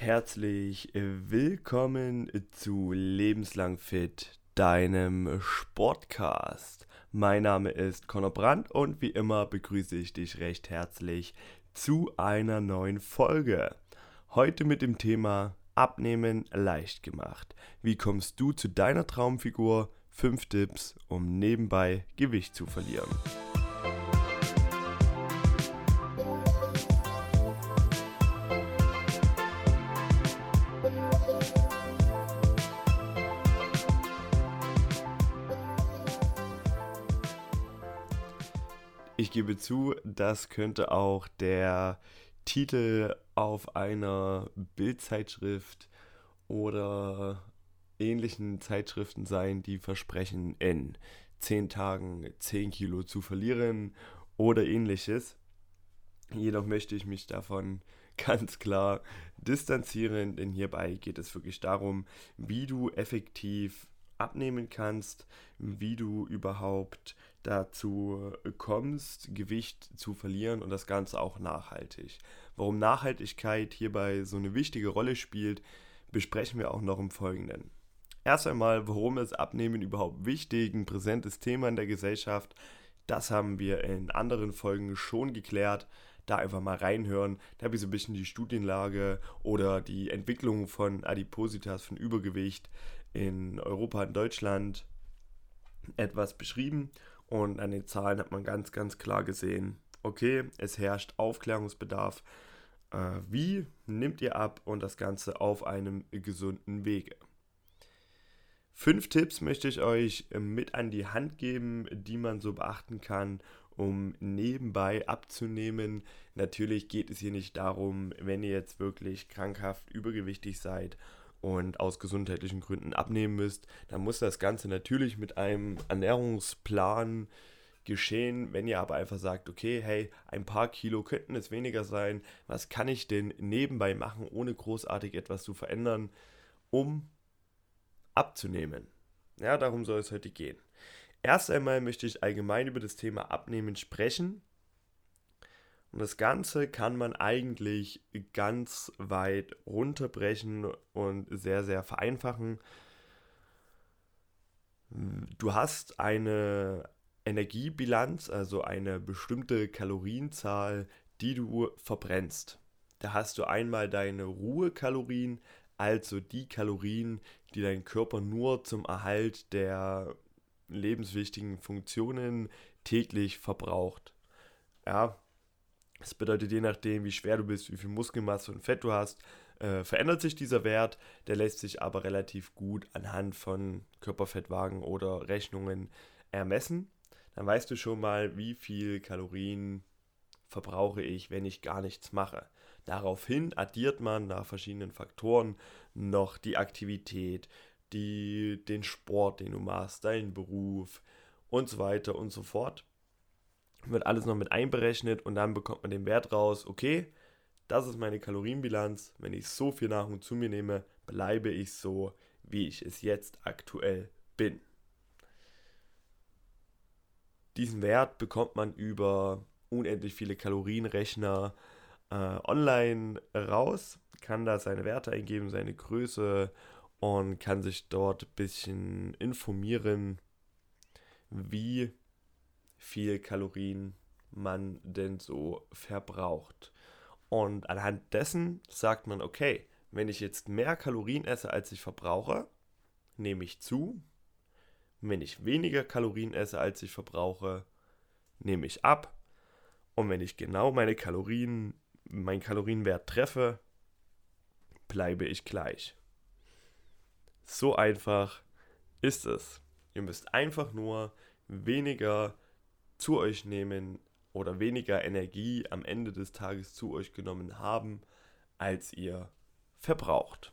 Herzlich willkommen zu Lebenslang Fit, deinem Sportcast. Mein Name ist Conor Brandt und wie immer begrüße ich dich recht herzlich zu einer neuen Folge. Heute mit dem Thema Abnehmen leicht gemacht. Wie kommst du zu deiner Traumfigur? Fünf Tipps, um nebenbei Gewicht zu verlieren. Ich gebe zu, das könnte auch der Titel auf einer Bildzeitschrift oder ähnlichen Zeitschriften sein, die versprechen, in 10 Tagen 10 Kilo zu verlieren oder ähnliches. Jedoch möchte ich mich davon ganz klar distanzieren, denn hierbei geht es wirklich darum, wie du effektiv abnehmen kannst, wie du überhaupt dazu kommst, Gewicht zu verlieren und das Ganze auch nachhaltig. Warum Nachhaltigkeit hierbei so eine wichtige Rolle spielt, besprechen wir auch noch im Folgenden. Erst einmal, warum ist Abnehmen überhaupt wichtig, ein präsentes Thema in der Gesellschaft? Das haben wir in anderen Folgen schon geklärt. Da einfach mal reinhören. Da habe ich so ein bisschen die Studienlage oder die Entwicklung von Adipositas, von Übergewicht in Europa und Deutschland etwas beschrieben und an den Zahlen hat man ganz, ganz klar gesehen, okay, es herrscht Aufklärungsbedarf. Äh, wie nimmt ihr ab und das Ganze auf einem gesunden Wege? Fünf Tipps möchte ich euch mit an die Hand geben, die man so beachten kann, um nebenbei abzunehmen. Natürlich geht es hier nicht darum, wenn ihr jetzt wirklich krankhaft übergewichtig seid und aus gesundheitlichen Gründen abnehmen müsst, dann muss das Ganze natürlich mit einem Ernährungsplan geschehen. Wenn ihr aber einfach sagt, okay, hey, ein paar Kilo könnten es weniger sein, was kann ich denn nebenbei machen, ohne großartig etwas zu verändern, um abzunehmen? Ja, darum soll es heute gehen. Erst einmal möchte ich allgemein über das Thema Abnehmen sprechen und das Ganze kann man eigentlich ganz weit runterbrechen und sehr, sehr vereinfachen. Du hast eine Energiebilanz, also eine bestimmte Kalorienzahl, die du verbrennst. Da hast du einmal deine Ruhekalorien, also die Kalorien, die dein Körper nur zum Erhalt der lebenswichtigen Funktionen täglich verbraucht. Ja, das bedeutet, je nachdem, wie schwer du bist, wie viel Muskelmasse und Fett du hast, äh, verändert sich dieser Wert. Der lässt sich aber relativ gut anhand von Körperfettwagen oder Rechnungen ermessen. Dann weißt du schon mal, wie viel Kalorien verbrauche ich, wenn ich gar nichts mache. Daraufhin addiert man nach verschiedenen Faktoren noch die Aktivität, die, den Sport, den du machst, deinen Beruf und so weiter und so fort wird alles noch mit einberechnet und dann bekommt man den Wert raus, okay, das ist meine Kalorienbilanz. Wenn ich so viel Nahrung zu mir nehme, bleibe ich so, wie ich es jetzt aktuell bin. Diesen Wert bekommt man über unendlich viele Kalorienrechner äh, online raus, kann da seine Werte eingeben, seine Größe und kann sich dort ein bisschen informieren, wie viel Kalorien man denn so verbraucht. Und anhand dessen sagt man, okay, wenn ich jetzt mehr Kalorien esse, als ich verbrauche, nehme ich zu. Wenn ich weniger Kalorien esse, als ich verbrauche, nehme ich ab. Und wenn ich genau meine Kalorien, meinen Kalorienwert treffe, bleibe ich gleich. So einfach ist es. Ihr müsst einfach nur weniger zu euch nehmen oder weniger Energie am Ende des Tages zu euch genommen haben, als ihr verbraucht.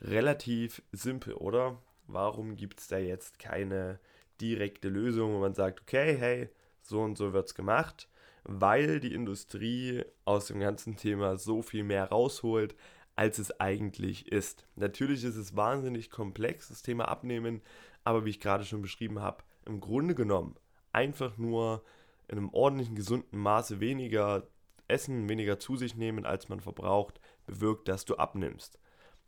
Relativ simpel, oder? Warum gibt es da jetzt keine direkte Lösung, wo man sagt, okay, hey, so und so wird es gemacht, weil die Industrie aus dem ganzen Thema so viel mehr rausholt, als es eigentlich ist. Natürlich ist es wahnsinnig komplex, das Thema Abnehmen, aber wie ich gerade schon beschrieben habe, im Grunde genommen einfach nur in einem ordentlichen, gesunden Maße weniger essen, weniger zu sich nehmen, als man verbraucht, bewirkt, dass du abnimmst.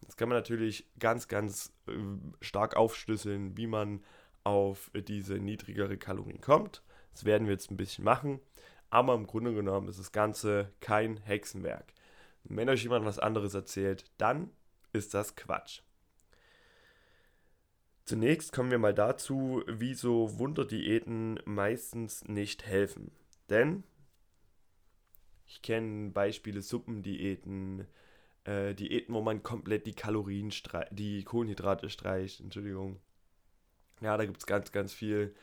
Das kann man natürlich ganz, ganz äh, stark aufschlüsseln, wie man auf diese niedrigere Kalorien kommt. Das werden wir jetzt ein bisschen machen. Aber im Grunde genommen ist das Ganze kein Hexenwerk. wenn euch jemand was anderes erzählt, dann ist das Quatsch. Zunächst kommen wir mal dazu, wieso Wunderdiäten meistens nicht helfen. Denn ich kenne Beispiele Suppendiäten, äh, Diäten, wo man komplett die Kalorien, die Kohlenhydrate streicht, Entschuldigung. Ja, da gibt es ganz, ganz viel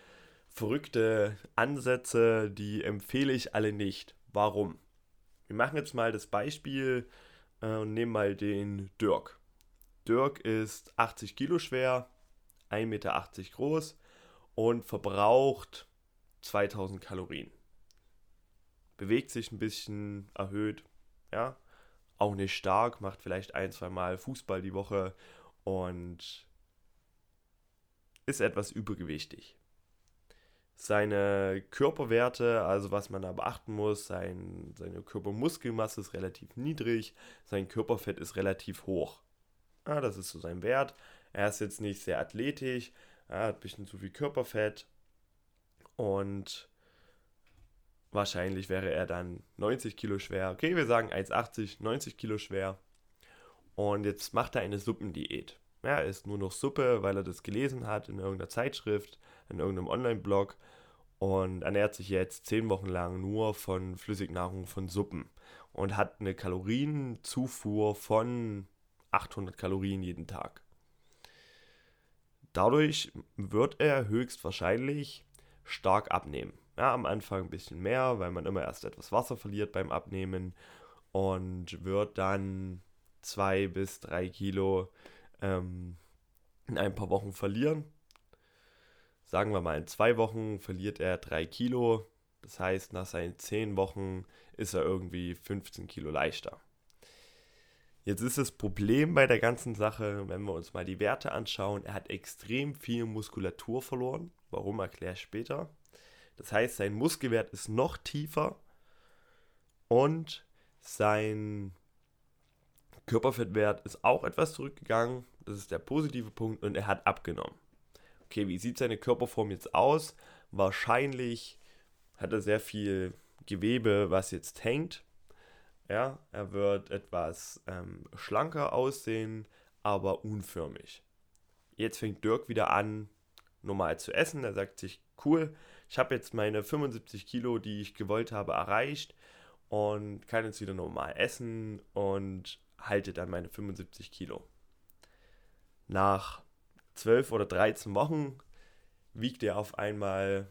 verrückte Ansätze, die empfehle ich alle nicht. Warum? Wir machen jetzt mal das Beispiel äh, und nehmen mal den Dirk. Dirk ist 80 Kilo schwer, 1,80 Meter groß und verbraucht 2000 Kalorien. Bewegt sich ein bisschen erhöht, ja, auch nicht stark, macht vielleicht ein, zwei Mal Fußball die Woche und ist etwas übergewichtig. Seine Körperwerte, also was man da beachten muss, sein, seine Körpermuskelmasse ist relativ niedrig, sein Körperfett ist relativ hoch. Ja, das ist so sein Wert. Er ist jetzt nicht sehr athletisch, er hat ein bisschen zu viel Körperfett und wahrscheinlich wäre er dann 90 Kilo schwer. Okay, wir sagen 1,80, 90 Kilo schwer. Und jetzt macht er eine Suppendiät. Er isst nur noch Suppe, weil er das gelesen hat in irgendeiner Zeitschrift, in irgendeinem Online-Blog und ernährt sich jetzt zehn Wochen lang nur von Flüssignahrung von Suppen und hat eine Kalorienzufuhr von 800 Kalorien jeden Tag. Dadurch wird er höchstwahrscheinlich stark abnehmen. Ja, am Anfang ein bisschen mehr, weil man immer erst etwas Wasser verliert beim Abnehmen und wird dann zwei bis drei Kilo ähm, in ein paar Wochen verlieren. Sagen wir mal, in zwei Wochen verliert er drei Kilo. Das heißt, nach seinen zehn Wochen ist er irgendwie 15 Kilo leichter. Jetzt ist das Problem bei der ganzen Sache, wenn wir uns mal die Werte anschauen, er hat extrem viel Muskulatur verloren. Warum erkläre ich später. Das heißt, sein Muskelwert ist noch tiefer und sein Körperfettwert ist auch etwas zurückgegangen. Das ist der positive Punkt und er hat abgenommen. Okay, wie sieht seine Körperform jetzt aus? Wahrscheinlich hat er sehr viel Gewebe, was jetzt hängt. Ja, er wird etwas ähm, schlanker aussehen, aber unförmig. Jetzt fängt Dirk wieder an, normal zu essen. Er sagt sich, cool, ich habe jetzt meine 75 Kilo, die ich gewollt habe, erreicht und kann jetzt wieder normal essen und halte dann meine 75 Kilo. Nach 12 oder 13 Wochen wiegt er auf einmal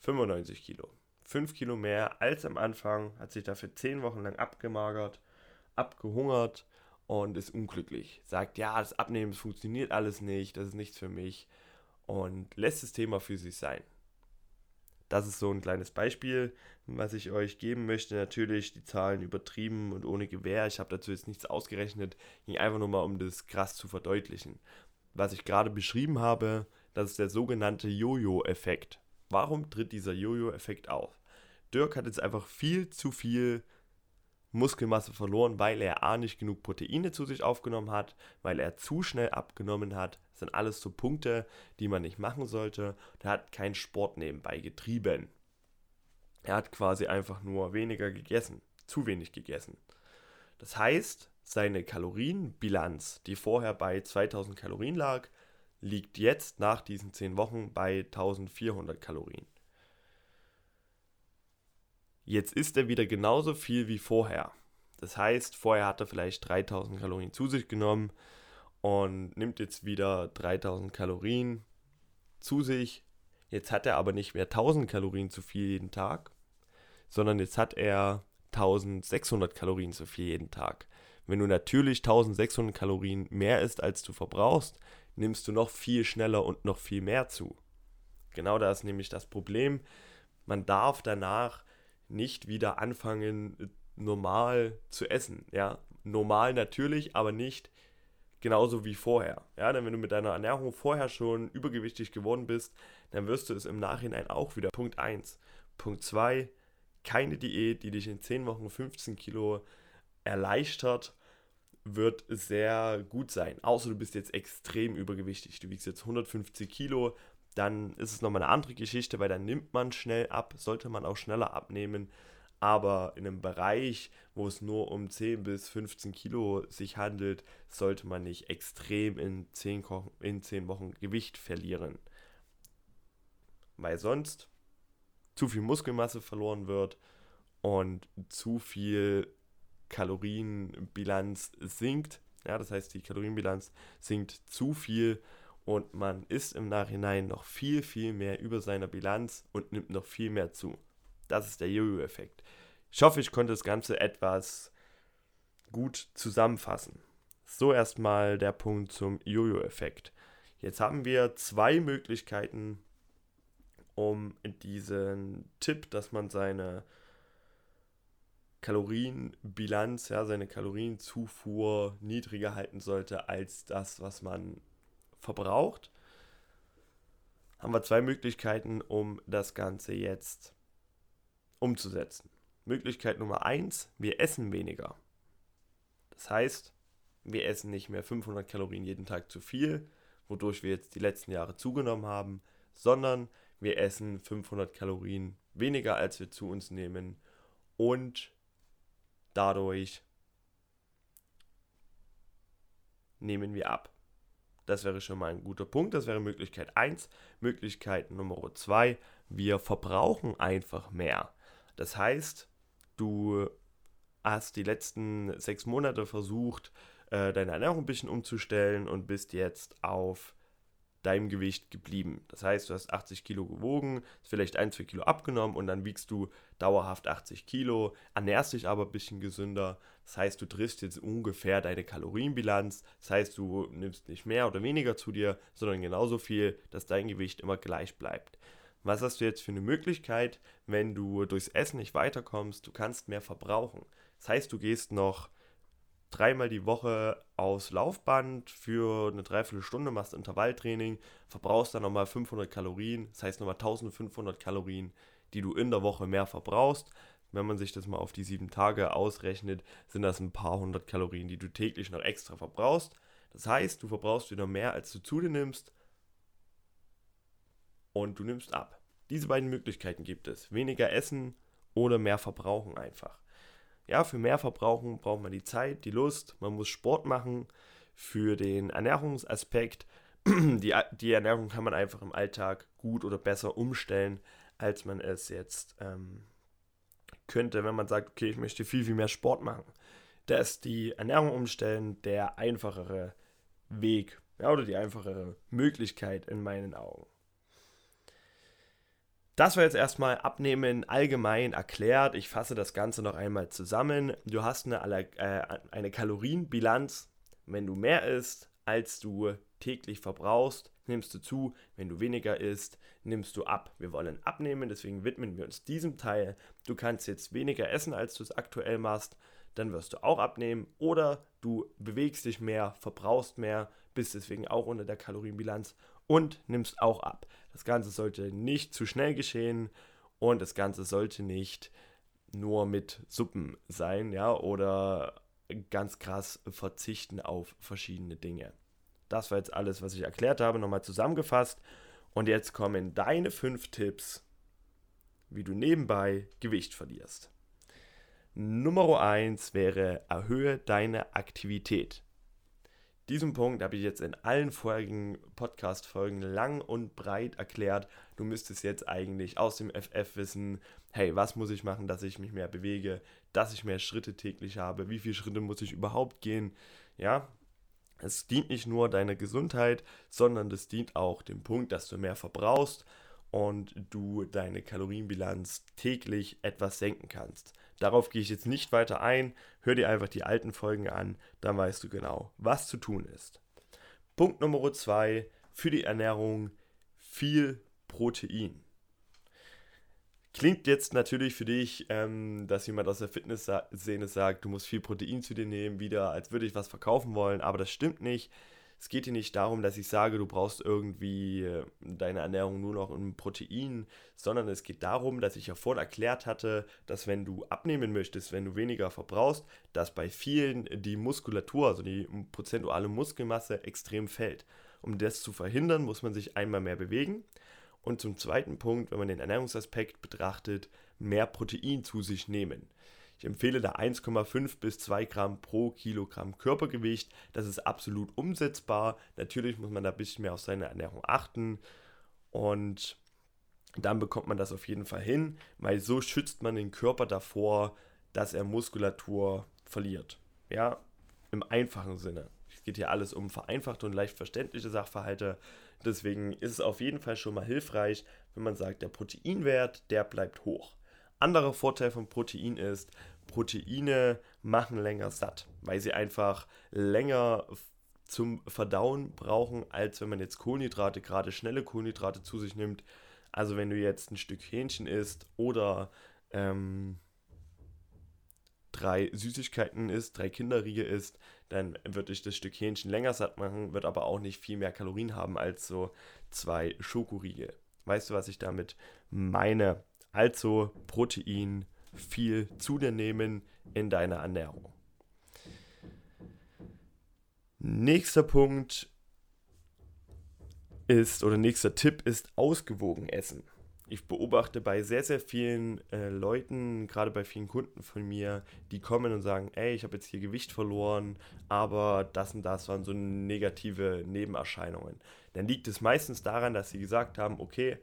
95 Kilo. 5 Kilo mehr als am Anfang, hat sich dafür 10 Wochen lang abgemagert, abgehungert und ist unglücklich. Sagt, ja, das Abnehmen funktioniert alles nicht, das ist nichts für mich und lässt das Thema für sich sein. Das ist so ein kleines Beispiel, was ich euch geben möchte. Natürlich die Zahlen übertrieben und ohne Gewähr. Ich habe dazu jetzt nichts ausgerechnet. Ging einfach nur mal, um das krass zu verdeutlichen. Was ich gerade beschrieben habe, das ist der sogenannte Jojo-Effekt. Warum tritt dieser Jojo-Effekt auf? Dirk hat jetzt einfach viel zu viel Muskelmasse verloren, weil er A nicht genug Proteine zu sich aufgenommen hat, weil er zu schnell abgenommen hat. Das sind alles so Punkte, die man nicht machen sollte. Er hat keinen Sport nebenbei getrieben. Er hat quasi einfach nur weniger gegessen, zu wenig gegessen. Das heißt, seine Kalorienbilanz, die vorher bei 2000 Kalorien lag, liegt jetzt nach diesen 10 Wochen bei 1400 Kalorien. Jetzt isst er wieder genauso viel wie vorher. Das heißt, vorher hat er vielleicht 3000 Kalorien zu sich genommen und nimmt jetzt wieder 3000 Kalorien zu sich. Jetzt hat er aber nicht mehr 1000 Kalorien zu viel jeden Tag, sondern jetzt hat er 1600 Kalorien zu viel jeden Tag. Wenn du natürlich 1600 Kalorien mehr isst, als du verbrauchst, nimmst du noch viel schneller und noch viel mehr zu. Genau da ist nämlich das Problem. Man darf danach nicht wieder anfangen, normal zu essen. Ja, normal natürlich, aber nicht genauso wie vorher. Ja, denn wenn du mit deiner Ernährung vorher schon übergewichtig geworden bist, dann wirst du es im Nachhinein auch wieder. Punkt 1. Punkt 2. keine Diät, die dich in 10 Wochen 15 Kilo erleichtert, wird sehr gut sein. Außer du bist jetzt extrem übergewichtig. Du wiegst jetzt 150 Kilo, dann ist es nochmal eine andere Geschichte, weil dann nimmt man schnell ab, sollte man auch schneller abnehmen. Aber in einem Bereich, wo es nur um 10 bis 15 Kilo sich handelt, sollte man nicht extrem in 10, in 10 Wochen Gewicht verlieren. Weil sonst zu viel Muskelmasse verloren wird und zu viel Kalorienbilanz sinkt. Ja, das heißt, die Kalorienbilanz sinkt zu viel und man isst im Nachhinein noch viel, viel mehr über seiner Bilanz und nimmt noch viel mehr zu. Das ist der Jojo-Effekt. Ich hoffe, ich konnte das Ganze etwas gut zusammenfassen. So erstmal der Punkt zum Jojo-Effekt. Jetzt haben wir zwei Möglichkeiten, um diesen Tipp, dass man seine Kalorienbilanz, ja, seine Kalorienzufuhr niedriger halten sollte als das, was man verbraucht, haben wir zwei Möglichkeiten, um das Ganze jetzt umzusetzen. Möglichkeit Nummer eins: wir essen weniger. Das heißt, wir essen nicht mehr 500 Kalorien jeden Tag zu viel, wodurch wir jetzt die letzten Jahre zugenommen haben, sondern wir essen 500 Kalorien weniger, als wir zu uns nehmen und dadurch nehmen wir ab. Das wäre schon mal ein guter Punkt. Das wäre Möglichkeit 1. Möglichkeit Nummer 2. Wir verbrauchen einfach mehr. Das heißt, du hast die letzten sechs Monate versucht, äh, deine Ernährung ein bisschen umzustellen und bist jetzt auf deinem Gewicht geblieben. Das heißt, du hast 80 Kilo gewogen, vielleicht ein, zwei Kilo abgenommen und dann wiegst du dauerhaft 80 Kilo, ernährst dich aber ein bisschen gesünder. Das heißt, du triffst jetzt ungefähr deine Kalorienbilanz. Das heißt, du nimmst nicht mehr oder weniger zu dir, sondern genauso viel, dass dein Gewicht immer gleich bleibt. Was hast du jetzt für eine Möglichkeit, wenn du durchs Essen nicht weiterkommst? Du kannst mehr verbrauchen. Das heißt, du gehst noch dreimal die Woche aufs Laufband für eine Dreiviertelstunde, machst Intervalltraining, verbrauchst dann nochmal 500 Kalorien, das heißt nochmal 1500 Kalorien, die du in der Woche mehr verbrauchst. Wenn man sich das mal auf die sieben Tage ausrechnet, sind das ein paar hundert Kalorien, die du täglich noch extra verbrauchst. Das heißt, du verbrauchst wieder mehr, als du zu dir nimmst und du nimmst ab. Diese beiden Möglichkeiten gibt es. Weniger essen oder mehr verbrauchen einfach. Ja, für mehr Verbrauchen braucht man die Zeit, die Lust, man muss Sport machen. Für den Ernährungsaspekt, die, die Ernährung kann man einfach im Alltag gut oder besser umstellen, als man es jetzt ähm, könnte, wenn man sagt, okay, ich möchte viel, viel mehr Sport machen. Da ist die Ernährung umstellen der einfachere Weg ja, oder die einfachere Möglichkeit in meinen Augen. Das war jetzt erstmal Abnehmen allgemein erklärt. Ich fasse das Ganze noch einmal zusammen. Du hast eine, äh, eine Kalorienbilanz. Wenn du mehr isst, als du täglich verbrauchst, nimmst du zu. Wenn du weniger isst, nimmst du ab. Wir wollen abnehmen, deswegen widmen wir uns diesem Teil. Du kannst jetzt weniger essen, als du es aktuell machst. Dann wirst du auch abnehmen. Oder du bewegst dich mehr, verbrauchst mehr, bist deswegen auch unter der Kalorienbilanz und nimmst auch ab. Das Ganze sollte nicht zu schnell geschehen und das Ganze sollte nicht nur mit Suppen sein, ja, oder ganz krass verzichten auf verschiedene Dinge. Das war jetzt alles, was ich erklärt habe, nochmal zusammengefasst. Und jetzt kommen deine fünf Tipps, wie du nebenbei Gewicht verlierst. Nummer 1 wäre, erhöhe deine Aktivität. Diesen Punkt habe ich jetzt in allen vorigen Podcast-Folgen lang und breit erklärt. Du müsstest jetzt eigentlich aus dem FF wissen, hey, was muss ich machen, dass ich mich mehr bewege, dass ich mehr Schritte täglich habe, wie viele Schritte muss ich überhaupt gehen. Ja, es dient nicht nur deiner Gesundheit, sondern es dient auch dem Punkt, dass du mehr verbrauchst und du deine Kalorienbilanz täglich etwas senken kannst. Darauf gehe ich jetzt nicht weiter ein. Hör dir einfach die alten Folgen an, dann weißt du genau, was zu tun ist. Punkt Nummer zwei für die Ernährung viel Protein. Klingt jetzt natürlich für dich, ähm, dass jemand aus der Fitnessszene sagt, du musst viel Protein zu dir nehmen, wieder als würde ich was verkaufen wollen, aber das stimmt nicht. Es geht hier nicht darum, dass ich sage, du brauchst irgendwie äh, deine Ernährung nur noch in Protein, sondern es geht darum, dass ich ja vorhin erklärt hatte, dass wenn du abnehmen möchtest, wenn du weniger verbrauchst, dass bei vielen die Muskulatur, also die prozentuale Muskelmasse extrem fällt. Um das zu verhindern, muss man sich einmal mehr bewegen. Und zum zweiten Punkt, wenn man den Ernährungsaspekt betrachtet, mehr Protein zu sich nehmen. Ich empfehle da 1,5 bis 2 Gramm pro Kilogramm Körpergewicht. Das ist absolut umsetzbar. Natürlich muss man da ein bisschen mehr auf seine Ernährung achten. Und dann bekommt man das auf jeden Fall hin, weil so schützt man den Körper davor, dass er Muskulatur verliert. Ja, im einfachen Sinne. Es geht hier alles um vereinfachte und leicht verständliche Sachverhalte. Deswegen ist es auf jeden Fall schon mal hilfreich, wenn man sagt, der Proteinwert, der bleibt hoch. Anderer Vorteil von Protein ist, Proteine machen länger satt, weil sie einfach länger zum Verdauen brauchen, als wenn man jetzt Kohlenhydrate, gerade schnelle Kohlenhydrate zu sich nimmt. Also wenn du jetzt ein Stück Hähnchen isst oder ähm, drei Süßigkeiten isst, drei Kinderriege isst, dann wird dich das Stück Hähnchen länger satt machen, wird aber auch nicht viel mehr Kalorien haben als so zwei Schokoriegel. Weißt du, was ich damit meine? Also Protein viel zu dir nehmen in deiner Ernährung. Nächster Punkt ist oder nächster Tipp ist ausgewogen essen. Ich beobachte bei sehr, sehr vielen äh, Leuten, gerade bei vielen Kunden von mir, die kommen und sagen, ey, ich habe jetzt hier Gewicht verloren, aber das und das waren so negative Nebenerscheinungen. Dann liegt es meistens daran, dass sie gesagt haben, okay,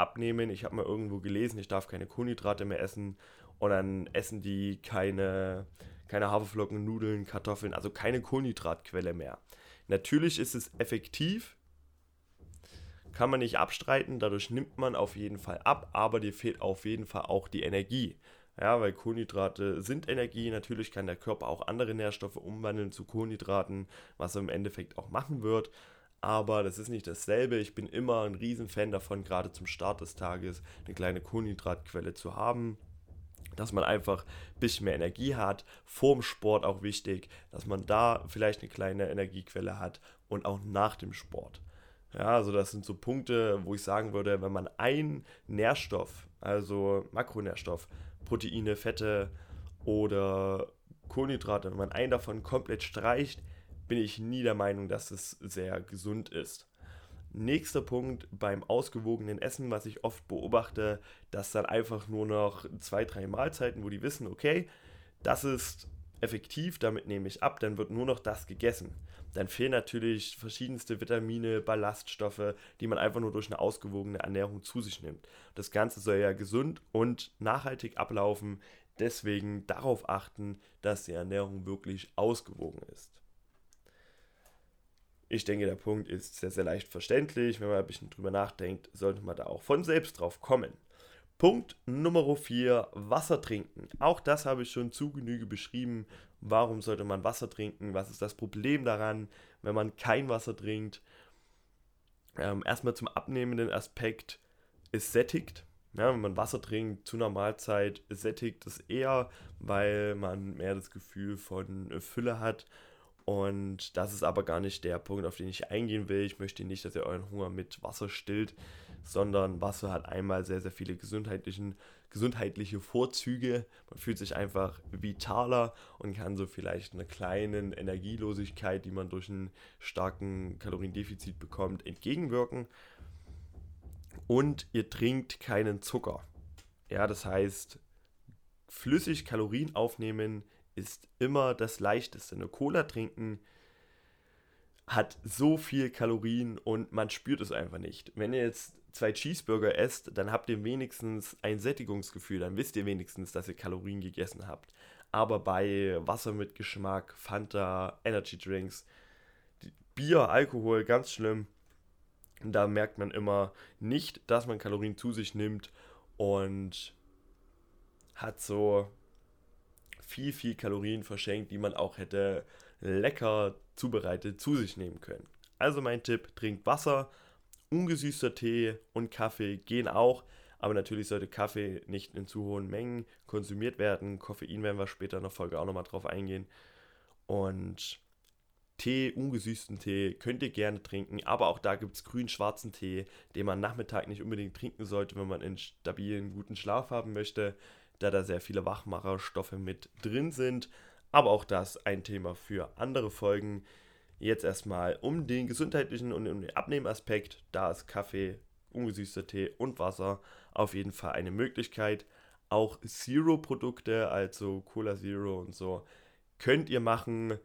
abnehmen. Ich habe mal irgendwo gelesen, ich darf keine Kohlenhydrate mehr essen. Und dann essen die keine, keine Haferflocken, Nudeln, Kartoffeln, also keine Kohlenhydratquelle mehr. Natürlich ist es effektiv, kann man nicht abstreiten, dadurch nimmt man auf jeden Fall ab, aber dir fehlt auf jeden Fall auch die Energie. Ja, weil Kohlenhydrate sind Energie. Natürlich kann der Körper auch andere Nährstoffe umwandeln zu Kohlenhydraten, was er im Endeffekt auch machen wird aber das ist nicht dasselbe. Ich bin immer ein Riesenfan davon, gerade zum Start des Tages eine kleine Kohlenhydratquelle zu haben. Dass man einfach ein bisschen mehr Energie hat. Vorm Sport auch wichtig, dass man da vielleicht eine kleine Energiequelle hat und auch nach dem Sport. Ja, also das sind so Punkte, wo ich sagen würde, wenn man einen Nährstoff, also Makronährstoff, Proteine, Fette oder Kohlenhydrate, wenn man einen davon komplett streicht, bin ich nie der Meinung, dass es sehr gesund ist. Nächster Punkt beim ausgewogenen Essen, was ich oft beobachte, dass dann einfach nur noch zwei, drei Mahlzeiten, wo die wissen, okay, das ist effektiv, damit nehme ich ab, dann wird nur noch das gegessen. Dann fehlen natürlich verschiedenste Vitamine, Ballaststoffe, die man einfach nur durch eine ausgewogene Ernährung zu sich nimmt. Das Ganze soll ja gesund und nachhaltig ablaufen, deswegen darauf achten, dass die Ernährung wirklich ausgewogen ist. Ich denke, der Punkt ist sehr, sehr leicht verständlich. Wenn man ein bisschen drüber nachdenkt, sollte man da auch von selbst drauf kommen. Punkt Nummer 4, Wasser trinken. Auch das habe ich schon zu Genüge beschrieben. Warum sollte man Wasser trinken? Was ist das Problem daran, wenn man kein Wasser trinkt? Ähm, erstmal zum abnehmenden Aspekt, es sättigt. Ja, wenn man Wasser trinkt zu einer Mahlzeit, sättigt es eher, weil man mehr das Gefühl von Fülle hat und das ist aber gar nicht der Punkt, auf den ich eingehen will. Ich möchte nicht, dass ihr euren Hunger mit Wasser stillt, sondern Wasser hat einmal sehr, sehr viele gesundheitlichen, gesundheitliche Vorzüge. Man fühlt sich einfach vitaler und kann so vielleicht einer kleinen Energielosigkeit, die man durch einen starken Kaloriendefizit bekommt, entgegenwirken. Und ihr trinkt keinen Zucker. Ja, das heißt, flüssig Kalorien aufnehmen ist immer das Leichteste. Eine Cola trinken hat so viel Kalorien und man spürt es einfach nicht. Wenn ihr jetzt zwei Cheeseburger esst, dann habt ihr wenigstens ein Sättigungsgefühl, dann wisst ihr wenigstens, dass ihr Kalorien gegessen habt. Aber bei Wasser mit Geschmack, Fanta, Energy Drinks, Bier, Alkohol, ganz schlimm. Da merkt man immer nicht, dass man Kalorien zu sich nimmt und hat so viel, viel Kalorien verschenkt, die man auch hätte lecker zubereitet zu sich nehmen können. Also mein Tipp, trinkt Wasser, ungesüßter Tee und Kaffee gehen auch, aber natürlich sollte Kaffee nicht in zu hohen Mengen konsumiert werden. Koffein werden wir später in der Folge auch nochmal drauf eingehen. Und Tee, ungesüßten Tee, könnt ihr gerne trinken, aber auch da gibt es grün-schwarzen Tee, den man Nachmittag nicht unbedingt trinken sollte, wenn man einen stabilen, guten Schlaf haben möchte, da da sehr viele Wachmacherstoffe mit drin sind. Aber auch das ein Thema für andere Folgen. Jetzt erstmal um den gesundheitlichen und um den Abnehmaspekt. Da ist Kaffee, ungesüßter Tee und Wasser auf jeden Fall eine Möglichkeit. Auch Zero-Produkte, also Cola Zero und so, könnt ihr machen.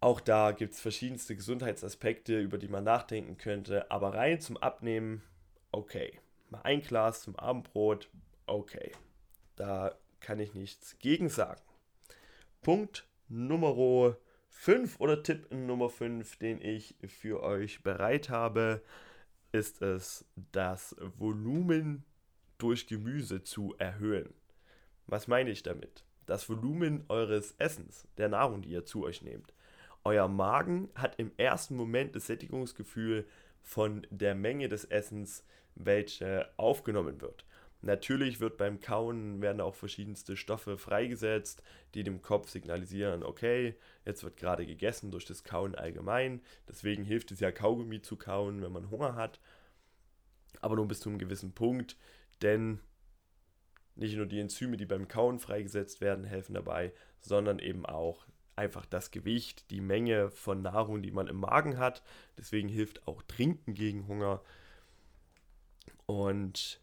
Auch da gibt es verschiedenste Gesundheitsaspekte, über die man nachdenken könnte. Aber rein zum Abnehmen, okay. Mal ein Glas zum Abendbrot, okay. Da kann ich nichts gegen sagen. Punkt Nummer 5 oder Tipp Nummer 5, den ich für euch bereit habe, ist es, das Volumen durch Gemüse zu erhöhen. Was meine ich damit? Das Volumen eures Essens, der Nahrung, die ihr zu euch nehmt. Euer Magen hat im ersten Moment das Sättigungsgefühl von der Menge des Essens, welche aufgenommen wird. Natürlich wird beim Kauen werden auch verschiedenste Stoffe freigesetzt, die dem Kopf signalisieren, okay, jetzt wird gerade gegessen durch das Kauen allgemein. Deswegen hilft es ja Kaugummi zu kauen, wenn man Hunger hat. Aber nur bis zu einem gewissen Punkt, denn nicht nur die Enzyme, die beim Kauen freigesetzt werden, helfen dabei, sondern eben auch einfach das Gewicht, die Menge von Nahrung, die man im Magen hat. Deswegen hilft auch Trinken gegen Hunger. Und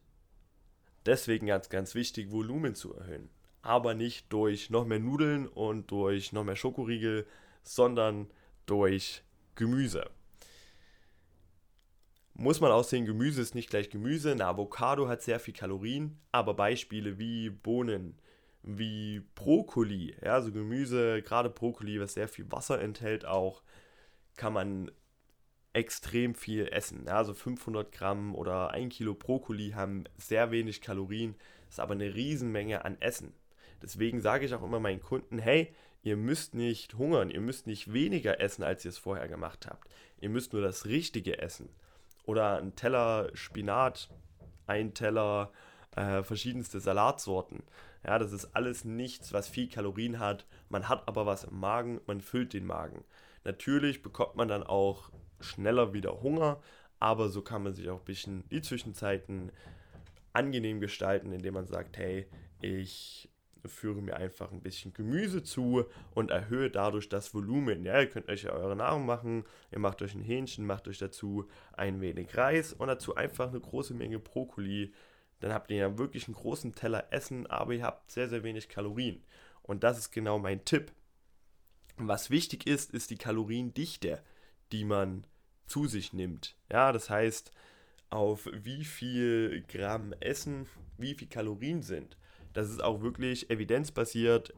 deswegen ganz, ganz wichtig, Volumen zu erhöhen. Aber nicht durch noch mehr Nudeln und durch noch mehr Schokoriegel, sondern durch Gemüse. Muss man auch sehen, Gemüse ist nicht gleich Gemüse. Eine Avocado hat sehr viel Kalorien, aber Beispiele wie Bohnen, wie Brokkoli, ja, also Gemüse, gerade Brokkoli, was sehr viel Wasser enthält, auch kann man extrem viel essen. Also 500 Gramm oder 1 Kilo Brokkoli haben sehr wenig Kalorien, ist aber eine Riesenmenge an Essen. Deswegen sage ich auch immer meinen Kunden, hey, ihr müsst nicht hungern, ihr müsst nicht weniger essen, als ihr es vorher gemacht habt. Ihr müsst nur das Richtige essen. Oder ein Teller Spinat, ein Teller äh, verschiedenste Salatsorten. Ja, das ist alles nichts, was viel Kalorien hat. Man hat aber was im Magen, man füllt den Magen. Natürlich bekommt man dann auch schneller wieder Hunger, aber so kann man sich auch ein bisschen die Zwischenzeiten angenehm gestalten, indem man sagt, hey, ich führe mir einfach ein bisschen Gemüse zu und erhöhe dadurch das Volumen. Ja, ihr könnt euch ja eure Nahrung machen, ihr macht euch ein Hähnchen, macht euch dazu ein wenig Reis und dazu einfach eine große Menge Brokkoli, dann habt ihr ja wirklich einen großen Teller Essen, aber ihr habt sehr, sehr wenig Kalorien. Und das ist genau mein Tipp. Was wichtig ist, ist die Kaloriendichte, die man zu sich nimmt. Ja, das heißt, auf wie viel Gramm Essen, wie viel Kalorien sind. Das ist auch wirklich evidenzbasiert,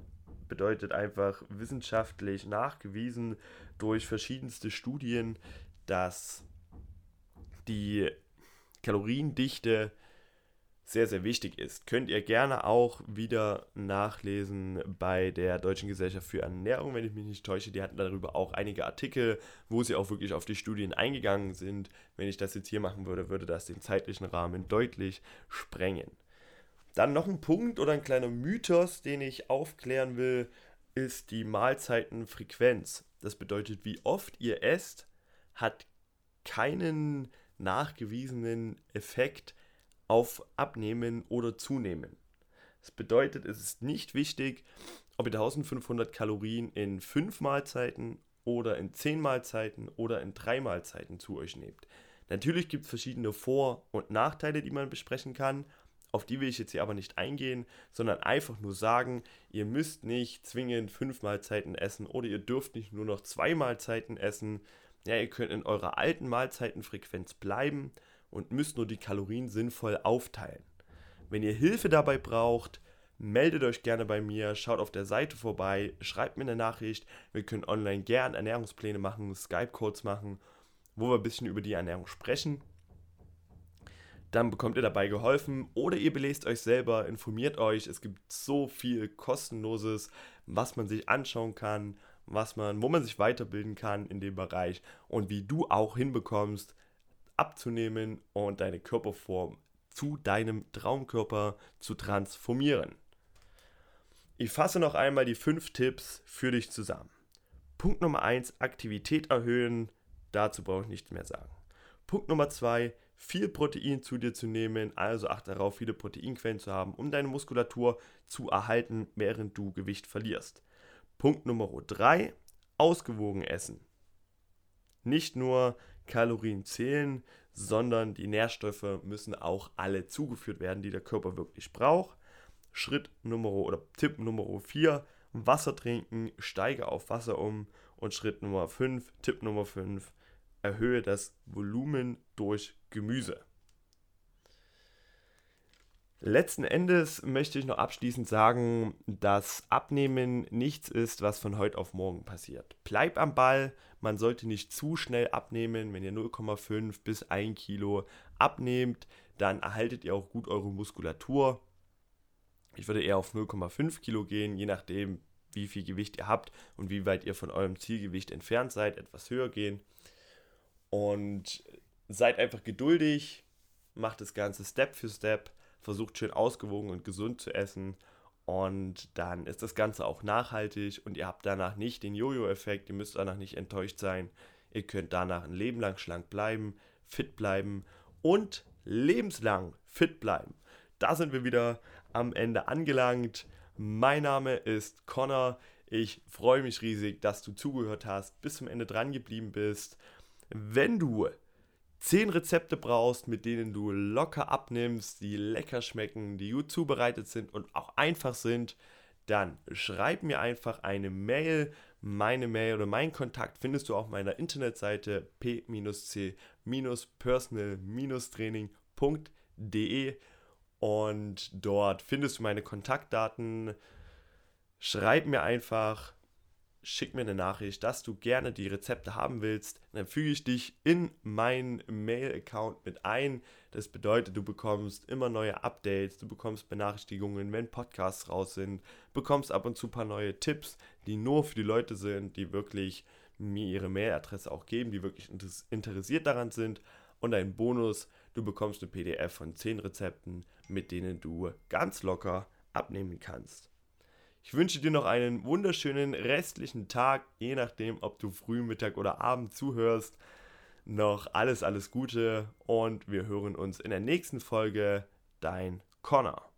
bedeutet einfach wissenschaftlich nachgewiesen durch verschiedenste Studien, dass die Kaloriendichte sehr, sehr wichtig ist. Könnt ihr gerne auch wieder nachlesen bei der Deutschen Gesellschaft für Ernährung, wenn ich mich nicht täusche. Die hatten darüber auch einige Artikel, wo sie auch wirklich auf die Studien eingegangen sind. Wenn ich das jetzt hier machen würde, würde das den zeitlichen Rahmen deutlich sprengen. Dann noch ein Punkt oder ein kleiner Mythos, den ich aufklären will, ist die Mahlzeitenfrequenz. Das bedeutet, wie oft ihr esst, hat keinen nachgewiesenen Effekt auf Abnehmen oder Zunehmen. Das bedeutet, es ist nicht wichtig, ob ihr 1500 Kalorien in 5 Mahlzeiten oder in 10 Mahlzeiten oder in 3 Mahlzeiten zu euch nehmt. Natürlich gibt es verschiedene Vor- und Nachteile, die man besprechen kann. Auf die will ich jetzt hier aber nicht eingehen, sondern einfach nur sagen, ihr müsst nicht zwingend 5 Mahlzeiten essen oder ihr dürft nicht nur noch 2 Mahlzeiten essen. Ja, ihr könnt in eurer alten Mahlzeitenfrequenz bleiben und müsst nur die Kalorien sinnvoll aufteilen. Wenn ihr Hilfe dabei braucht, meldet euch gerne bei mir, schaut auf der Seite vorbei, schreibt mir eine Nachricht. Wir können online gerne Ernährungspläne machen, Skype-Codes machen, wo wir ein bisschen über die Ernährung sprechen. Dann bekommt ihr dabei geholfen oder ihr belest euch selber, informiert euch. Es gibt so viel kostenloses, was man sich anschauen kann, was man, wo man sich weiterbilden kann in dem Bereich und wie du auch hinbekommst, abzunehmen und deine Körperform zu deinem Traumkörper zu transformieren. Ich fasse noch einmal die fünf Tipps für dich zusammen. Punkt Nummer 1, Aktivität erhöhen. Dazu brauche ich nichts mehr sagen. Punkt Nummer 2, viel Protein zu dir zu nehmen. Also achte darauf, viele Proteinquellen zu haben, um deine Muskulatur zu erhalten, während du Gewicht verlierst. Punkt Nummer 3, ausgewogen essen. Nicht nur Kalorien zählen, sondern die Nährstoffe müssen auch alle zugeführt werden, die der Körper wirklich braucht. Schritt Nummer oder Tipp Nummer 4, Wasser trinken, steige auf Wasser um. Und Schritt Nummer 5, Tipp Nummer 5, erhöhe das Volumen durch Gemüse. Letzten Endes möchte ich noch abschließend sagen, dass Abnehmen nichts ist, was von heute auf morgen passiert. Bleib am Ball, man sollte nicht zu schnell abnehmen. Wenn ihr 0,5 bis 1 Kilo abnehmt, dann erhaltet ihr auch gut eure Muskulatur. Ich würde eher auf 0,5 Kilo gehen, je nachdem, wie viel Gewicht ihr habt und wie weit ihr von eurem Zielgewicht entfernt seid, etwas höher gehen. Und seid einfach geduldig, macht das Ganze Step für Step versucht schön ausgewogen und gesund zu essen und dann ist das Ganze auch nachhaltig und ihr habt danach nicht den Jojo-Effekt, ihr müsst danach nicht enttäuscht sein. Ihr könnt danach ein Leben lang schlank bleiben, fit bleiben und lebenslang fit bleiben. Da sind wir wieder am Ende angelangt. Mein Name ist Connor. Ich freue mich riesig, dass du zugehört hast, bis zum Ende dran geblieben bist. Wenn du 10 Rezepte brauchst, mit denen du locker abnimmst, die lecker schmecken, die gut zubereitet sind und auch einfach sind, dann schreib mir einfach eine Mail. Meine Mail oder meinen Kontakt findest du auf meiner Internetseite p-c-personal-training.de und dort findest du meine Kontaktdaten. Schreib mir einfach, schick mir eine Nachricht, dass du gerne die Rezepte haben willst. Dann füge ich dich in meinen Mail-Account mit ein. Das bedeutet, du bekommst immer neue Updates, du bekommst Benachrichtigungen, wenn Podcasts raus sind, bekommst ab und zu ein paar neue Tipps, die nur für die Leute sind, die wirklich mir ihre Mailadresse auch geben, die wirklich interessiert daran sind. Und ein Bonus, du bekommst eine PDF von 10 Rezepten, mit denen du ganz locker abnehmen kannst. Ich wünsche dir noch einen wunderschönen restlichen Tag, je nachdem, ob du früh, Mittag oder Abend zuhörst. Noch alles, alles Gute und wir hören uns in der nächsten Folge. Dein Connor.